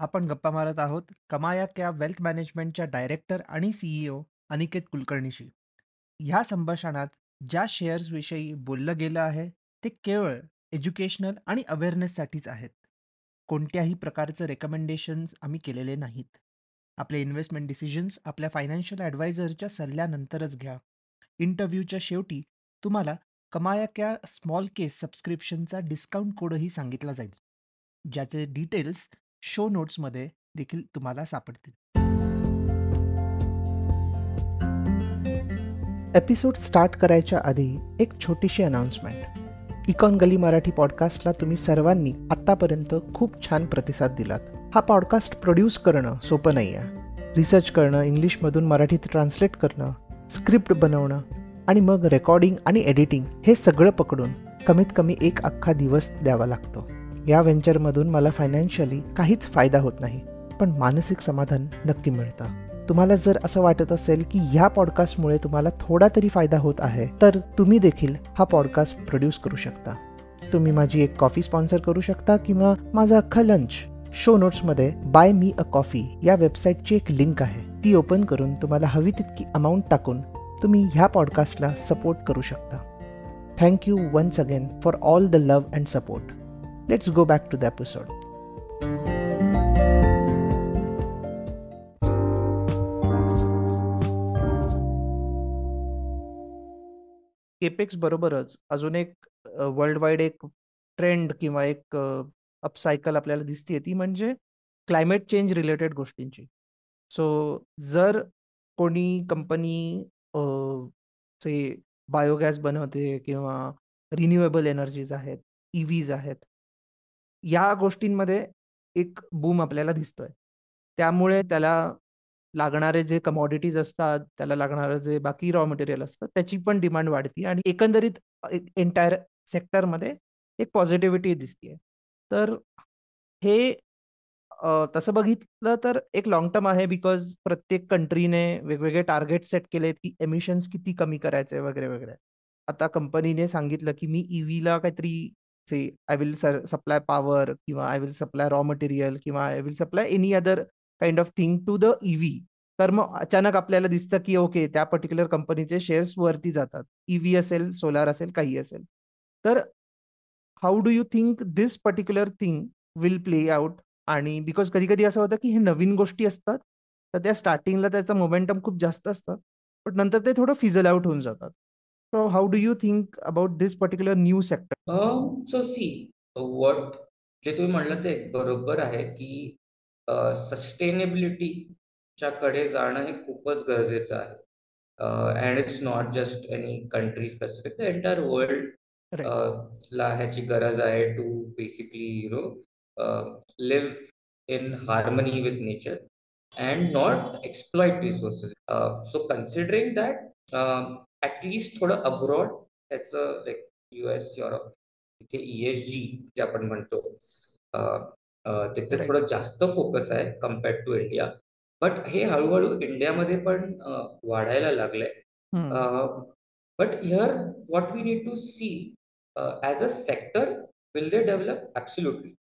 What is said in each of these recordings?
आपण गप्पा मारत आहोत कमाया क्या वेल्थ मॅनेजमेंटच्या डायरेक्टर आणि सीईओ अनिकेत कुलकर्णीशी. ह्या संभाषणात ज्या शेअर्सविषयी बोललं गेलं आहे, ते केवळ एज्युकेशनल आणि अवेअरनेससाठीच आहेत. कोणत्याही प्रकारचं रेकमेंडेशन्स आम्ही केलेले नाहीत. आपले इन्व्हेस्टमेंट डिसिजन्स आपल्या फायनान्शियल ॲडवायझरच्या सल्ल्यानंतरच घ्या. इंटरव्ह्यूच्या शेवटी तुम्हाला कमाया क्या स्मॉल केस सबस्क्रिप्शनचा डिस्काउंट कोडही सांगितला जाईल. ज्याचे डिटेल्स शो नोट्समध्ये देखील तुम्हाला सापडतील. एपिसोड स्टार्ट करायच्या आधी एक छोटीशी अनाउन्समेंट. इकॉन गली मराठी पॉडकास्टला तुम्ही सर्वांनी आत्तापर्यंत खूप छान प्रतिसाद दिलात. हा पॉडकास्ट प्रोड्यूस करणं सोपं नाही आहे. रिसर्च करणं, इंग्लिशमधून मराठीत ट्रान्सलेट करणं, स्क्रिप्ट बनवणं आणि मग रेकॉर्डिंग आणि एडिटिंग हे सगळं पकडून कमीत कमी एक अख्खा दिवस द्यावा लागतो. या व्हेंचरमधून मला फायनान्शियली काहीच फायदा होत नाही पण मानसिक समाधान नक्की मिळतं. तुम्हाला जर असं वाटत असेल की ह्या पॉडकास्टमुळे तुम्हाला थोडा तरी फायदा होत आहे तर तुम्ही देखील हा पॉडकास्ट प्रोड्यूस करू शकता. तुम्ही माझी एक कॉफी स्पॉन्सर करू शकता किंवा माझा अख्खा लंच शो नोट्समध्ये बाय मी अ कॉफी या वेबसाईटची एक लिंक आहे. ती ओपन करून तुम्हाला हवी तितकी अमाऊंट टाकून तुम्ही ह्या पॉडकास्टला सपोर्ट करू शकता. Thank you once again for all the love and support Let's go back to the episode. Capex बरोबरच अजून एक वर्ल्ड वाईड एक ट्रेंड किंवा एक अपसायकल आपल्याला दिसते ती म्हणजे क्लायमेट चेंज रिलेटेड गोष्टींची सो जर कोणी कंपनी से बायोगॅस बनवते किंवा रिन्युएबल एनर्जीज आहेत e ईव्हीज आहेत या गोष्टींमध्ये एक बूम आपल्याला दिसतोय. त्यामुळे त्याला लागणारे जे कमॉडिटीज असतात त्याला लागणारं जे बाकी रॉ मटेरियल असतात त्याची पण डिमांड वाढती आणि एकंदरीत एंटायर सेक्टरमध्ये एक पॉझिटिव्हिटी दिसते तर हे तसं बघितलं तर एक लाँग टर्म आहे बिकॉज प्रत्येक कंट्रीने वेगवेगळे टार्गेट सेट केलेत की एमिशन्स किती कमी करायचे वगैरे वगैरे. आता कंपनीने सांगितलं की मी ईव्हीला काहीतरी say I will supply power किंवा I will supply raw material किंवा I will supply any other kind of thing to the EV तर मग अचानक आपल्याला दिसतं की ओके त्या पर्टिक्युलर कंपनीचे शेअर्स वरती जातात. ईव्ही असेल सोलार असेल काही असेल. तर how do you think this particular thing will play out आणि बिकॉज कधी कधी असं होतं की हे नवीन गोष्टी असतात तर त्या स्टार्टिंगला त्याचं मोमेंटम खूप जास्त असतं पण नंतर ते थोडं फिजल आउट होऊन जातात. So how do you think about this particular new sector? So see what जे तुम्ही म्हणलं ते बरोबर आहे की सस्टेनेबिलिटीच्या कडे जाणं हे खूपच गरजेचं आहे. And it's not just any country specific the entire world ला ह्याची गरज आहे to basically you know live in harmony with nature and not exploit resources so considering that at least थोडं अब्रॉड त्याचं लाईक यू एस युरोप तिथे E S G जे आपण म्हणतो तिथे थोडं जास्त फोकस आहे कम्पेअर्ड टू इंडिया बट हे हळूहळू इंडियामध्ये पण वाढायला लागलंय. But here what we need to see as a sector will they develop absolutely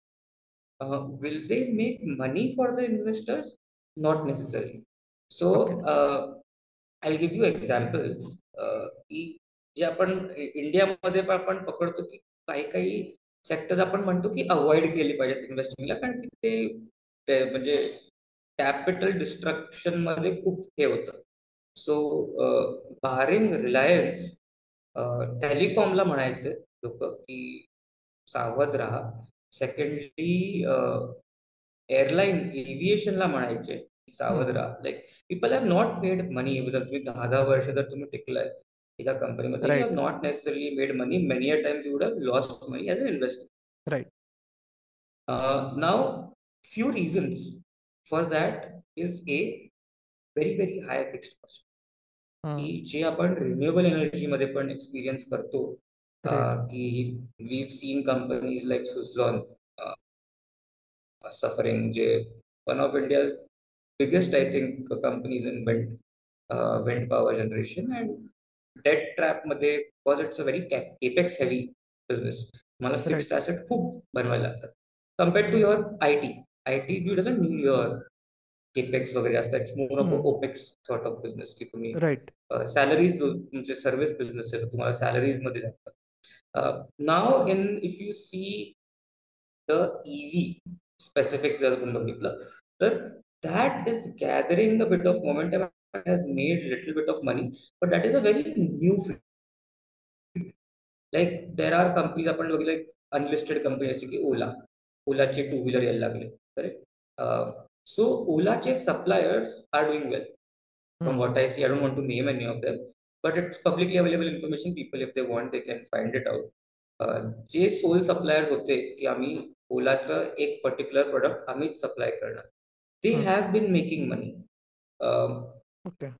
will they make money for the investors not necessary so I give you examples की जे आपण इंडियामध्ये पण आपण पकडतो की काही काही सेक्टर्स आपण म्हणतो की अवॉइड केले पाहिजेत इन्व्हेस्टिंगला कारण की ते म्हणजे कॅपिटल डिस्ट्रक्शनमध्ये खूप हे होतं. सो बारिंग रिलायन्स टेलिकॉमला म्हणायचे लोक की सावध राहा. सेकंडली एअरलाईन एव्हिएशनला म्हणायचे सावध राहा. Like people have not made money जर तुम्ही दहा दहा वर्ष जर तुम्ही टिकलाय एका कंपनीमध्ये you have not necessarily made money many a times you would have lost money as a investor right now few reasons for that is a very very high fixed cost की जे आपण रिन्युएबल एनर्जी मध्ये पण experience करतो की we seen companies like Suzlon suffering जे one of India biggest, I think, companies in wind uh, wind power generation. And debt trap मध्ये because it's a very capex heavy business. मला fixed asset खूप बनवायला लागतात. Compared to your I T IT doesn't mean your capex वगैरे असतात. More of opex sort of business की तुम्ही salaries तुमचे सर्व्हिस बिझनेस आहे तुम्हाला सॅलरीजमध्ये जातात now in if you see the EV specific जर तुम्ही बघितलं तर that is gathering a bit of momentum has made little bit of money. But that is a very new field. Like there are companies आपण बघितलं unlisted company जसे की ओला ओलाचे to wheeler यायला लागले correct so ओलाचे suppliers are doing well from what I see I don't want to name any of them but it's publicly available information people if they want they can find it out जे sole suppliers होते की आम्ही ओलाचं एक particular product आम्हीच supply करणार. They have been making money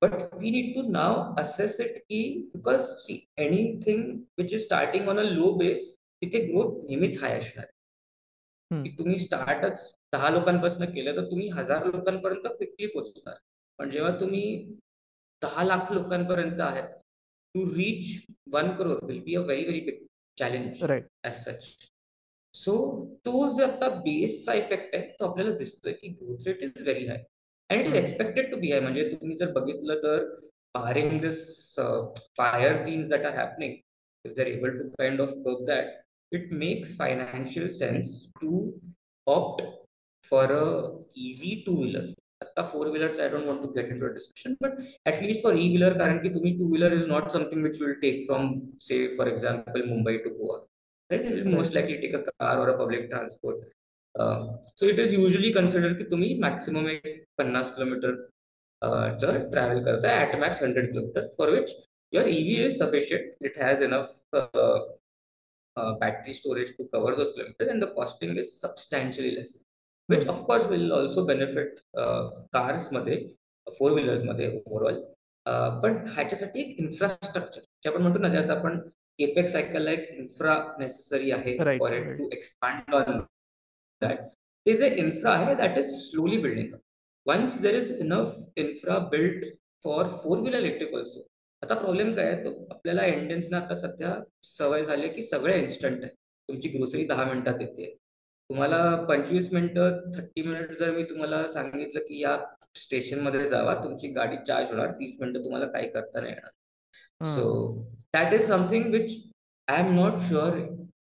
but we need to now assess it की because see anything which is starting on a low base तिथे ग्रोथ नेहमीच हाय असणार की तुम्ही स्टार्टच दहा लोकांपासून केलं तर तुम्ही हजार लोकांपर्यंत क्विकली पोहोचणार. पण जेव्हा तुम्ही दहा लाख लोकांपर्यंत आहेत to reach one crore will be a very very big challenge as such so तो जो आता बेसचा इफेक्ट आहे तो आपल्याला दिसतोय की growth rate is very high and it is expected to be high म्हणजे तुम्ही जर बघितलं तर barring this fire scenes that are happening if they're able to kind of curve that it makes financial sense to opt for a EV two-wheeler. The four-wheelers, I don't want to get into a discussion, but at least for e-wheeler, currently to me, two-wheeler is not something which will take from, say, for example, Mumbai to Goa. Right? It will most likely take a car or a public transport. Uh, so it is usually considered to me, maximum 50 kilometer uh, travel karta at max 100 kilometer, for which your EV is sufficient. It has enough uh, uh, battery storage to cover those kilometers and the costing is substantially less which of course will also benefit uh, cars मध्ये four व्हीलर्समध्ये overall पण ह्याच्यासाठी एक infrastructure जे आपण म्हणतो ना ज्यात आपण केपेक्स सायकलला एक इन्फ्रा नेसेसरी आहे for it to expand on that ते जे इन्फ्रा आहे that is slowly building once there is enough infra build for four wheeler electric also आता प्रॉब्लेम काय आहे? आपल्याला इंडियन्सना आता सध्या सवय झाली की सगळं इन्स्टंट आहे. तुमची ग्रोसरी दहा मिनिटात येते. तुम्हाला पंचवीस मिनिटं थर्टी मिनिट जर मी तुम्हाला सांगितलं की या स्टेशनमध्ये जावा तुमची गाडी चार्ज होणार तीस मिनिटं तुम्हाला काही करता नाही येणार. So that is something which I am not sure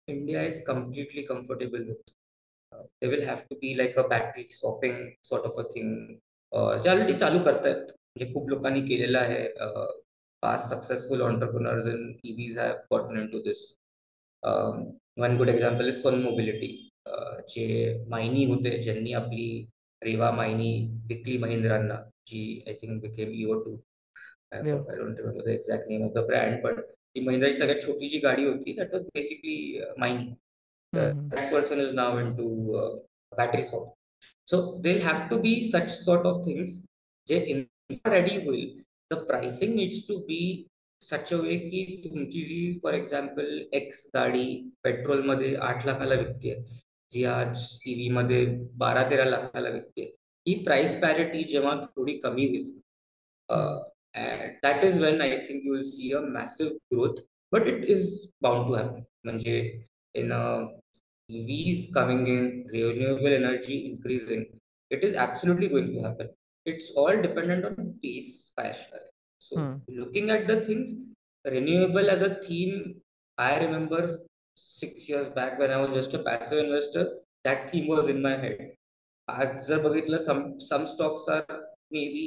India is completely comfortable with they will have to be like a battery swapping sort of a thing जे ऑलरेडी चालू करतायत म्हणजे खूप लोकांनी केलेलं आहे past successful entrepreneurs in EVs have gotten into this. Um, one good example is Sun Mobility. जे मायनी होते ज्यांनी आपली रेवा मायनी विकली महिंद्रांना जी I think became CEO too I don't remember the exact name of the brand but ती महिंद्राची सगळ्यात छोटी जी गाडी होती that was basically Maini that person is now in to battery soft so they have to be such sort of things जे ready होईल the pricing needs to be such a way की तुमची जी फॉर एक्झाम्पल एक्स गाडी पेट्रोलमध्ये आठ लाखाला विकते जी आज EV मध्ये बारा तेरा लाखाला विकते ही प्राइस पॅरिटी जेव्हा थोडी कमी होईल That is when I think you will see a massive growth but it is bound to happen म्हणजे in EVs coming in, renewable energy increasing, it is absolutely going to happen. it's all dependent on pace fashion. So hmm. looking at the things, renewable as a theme, I remember six years back when I was just a passive investor, that theme was in my head. आज जर बघितलं some some stocks are maybe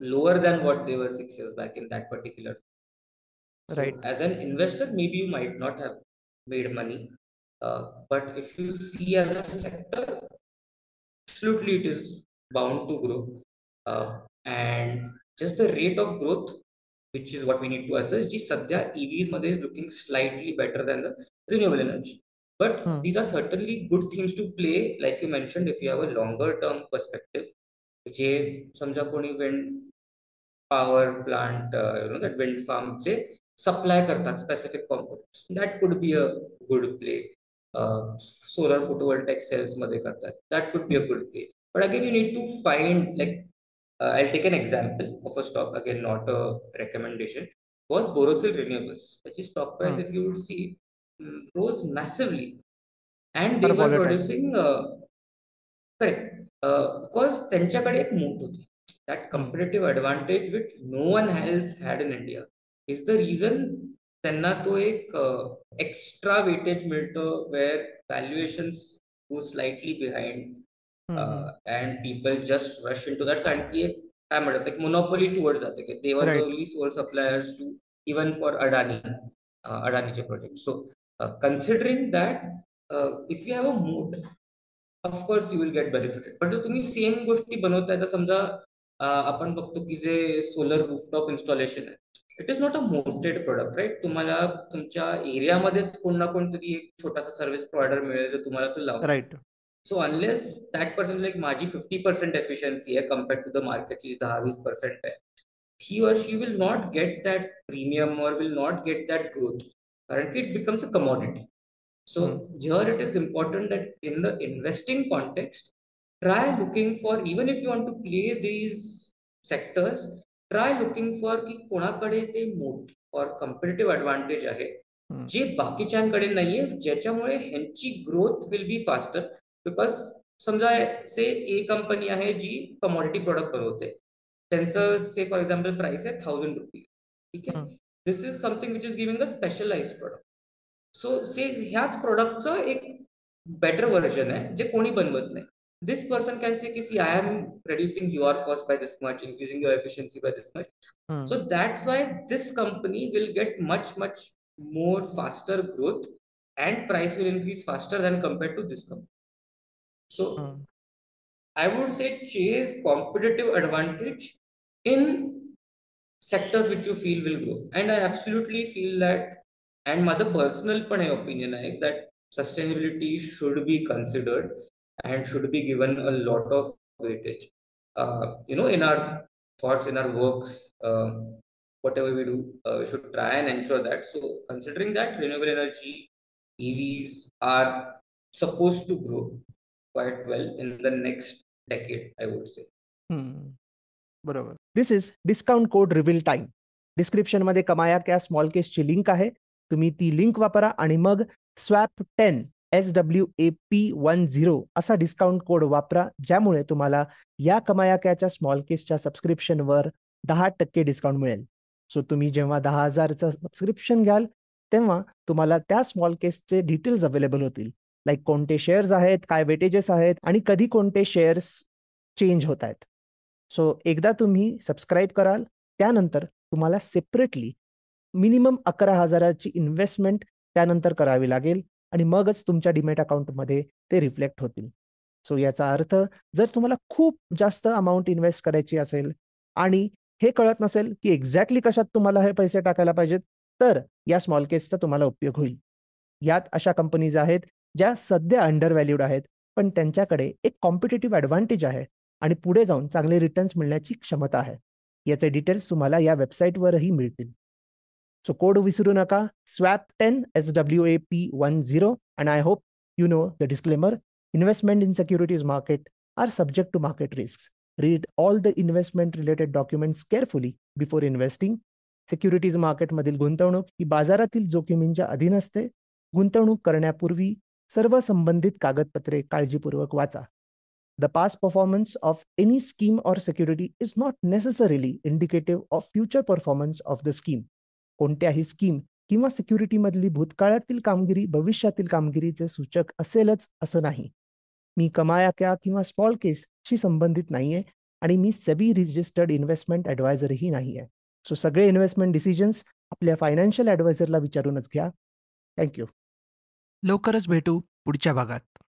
lower than what they were six years back in that particular. Right. As an investor, maybe you might not have made money, uh, but if you see as a sector, absolutely it is bound to grow, uh, and just the rate of growth, which is what we need to assess. Ji sadhya EVs madhe is looking slightly better than the renewable energy. But hmm. these are certainly good things to play, like you mentioned, if you have a longer term perspective जे समजा कोणी wind power plant you know that wind farm चे supply करतात specific component that could be a good play solar photovoltaic सेल्समध्ये करतात. That could be a good play but again you need to find like I take an example of a stock again not a recommendation was Borosil renewable त्याची stock price if you see rose massively and they were producing correct because त्यांच्याकडे एक moat होती. That competitive advantage which no one else had in India is the reason त्यांना तो एक extra weightage मिळतं where valuations go slightly behind and people just rush in to that कारण की एक काय म्हणतात एक मोनोपॉली टुवर्ड जाते. की they were the only sole suppliers to even for Adani अडानीचे project so considering that if you have a moat of course you will get benefited but जर तुम्ही सेम गोष्टी बनवताय तर समजा आपण बघतो की जे सोलर रूफटॉप इन्स्टॉलेशन आहे it is not a moated product right तुम्हाला तुमच्या एरियामध्येच कोण ना कोणतरी एक छोटासा सर्व्हिस प्रोव्हायडर मिळेल जर तुम्हाला तो लावतो. Right so unless that person like माझी फिफ्टी पर्सेंट एफिशियन्सी आहे कम्पेअर्ड टू द मार्केटची दहा वीस पर्सेंट आहे he or she will not get that premium or will not get that growth कारण की it becomes a commodity So mm. here it is important that in the investing context, try looking for even if you want to play these sectors, try looking for की कोणाकडे ते मोठ और competitive advantage आहे. जे बाकीच्यांकडे नाहीये ज्याच्यामुळे ह्यांची growth will be faster because समजा से ए कंपनी आहे जी कमॉडिटी प्रोडक्ट बनवते. त्यांचं से फॉर एक्झाम्पल प्राइस आहे थाउजंड रुपीज ठीक आहे? This is something which is giving a specialise product so say ह्याच प्रोडक्टचं एक बेटर व्हर्जन आहे जे कोणी बनवत नाही दिस पर्सन कॅन से की see I am reducing your cost by this much, increasing your efficiency by this much. Hmm. So that's why this company will get much, much more faster growth and price will increase faster than compared to this company. So hmm. I would say chase competitive advantage in sectors which you feel will grow. And I absolutely feel that and माझं personal पण हे opinion आहे that sustainability should be considered and should be given a lot of weightage you know in our thoughts in our works whatever we do we should try and ensure that so considering that renewable energy EVs are suppose to grow quite well in the next decade I would say बरोबर. This is discount code reveal time डिस्क्रिप्शनमध्ये कमाया क्या small केसची link आहे. तुम्ही ती link वापरा आणि मग swap ten S W A P one zero असा डिस्काउंट कोड वापरा ज्यामुळे तुम्हाला या कमायाक्याच्या स्मॉल केसच्या सबस्क्रिप्शनवर दहा टक्के डिस्काउंट मिळेल. सो तुम्ही जेव्हा दहा हजारचं सबस्क्रिप्शन घ्याल तेव्हा तुम्हाला त्या स्मॉल केसचे डिटेल्स अवेलेबल होतील. लाईक कोणते शेअर्स आहेत काय वेटेजेस आहेत आणि कधी कोणते शेअर्स चेंज होत आहेत. सो एकदा तुम्ही सबस्क्राईब कराल त्यानंतर तुम्हाला सेपरेटली मिनिमम अकरा हजाराची इन्व्हेस्टमेंट त्यानंतर करावी लागेल आणि मगच तुमच्या डिमेट अकाउंटमध्ये ते रिफ्लेक्ट होतील. सो याचा अर्थ जर तुम्हाला खूप जास्त अमाऊंट इन्व्हेस्ट करायची असेल आणि हे कळत नसेल की एक्झॅक्टली कशात तुम्हाला हे पैसे टाकायला पाहिजेत तर या स्मॉल केसचा तुम्हाला उपयोग होईल. यात अशा कंपनीज आहेत ज्या सध्या अंडर व्हॅल्यूड आहेत पण त्यांच्याकडे एक कॉम्पिटेटिव्ह ॲडव्हान्टेज आहे आणि पुढे जाऊन चांगले रिटर्न्स मिळण्याची क्षमता आहे. याचे डिटेल्स तुम्हाला या वेबसाईटवरही मिळतील. सो कोड विसरू नका swap ten S W A P one zero and I hope you know the disclaimer investment in securities market are subject to market risk read all the investment related documents carefully before investing securities मार्केटमधील गुंतवणूक ही बाजारातील जोखमींच्या अधीन असते. गुंतवणूक करण्यापूर्वी सर्व संबंधित कागदपत्रे काळजीपूर्वक वाचा. The past performance of any scheme or security is not necessarily indicative of future performance of the scheme कोणत्याही स्कीम किंवा सिक्युरिटीमधली भूतकाळातील कामगिरी भविष्यातील कामगिरीचे सूचक असेलच असं नाही. मी कमायाक्या किंवा स्मॉल केसशी संबंधित नाहीये आणि मी सेबी रिजिस्टर्ड इन्व्हेस्टमेंट ॲडवायझरही नाही आहे सो सगळे इन्व्हेस्टमेंट डिसिजन्स आपल्या फायनान्शियल ॲडवायझरला विचारूनच घ्या. थँक्यू लवकरच भेटू पुढच्या भागात.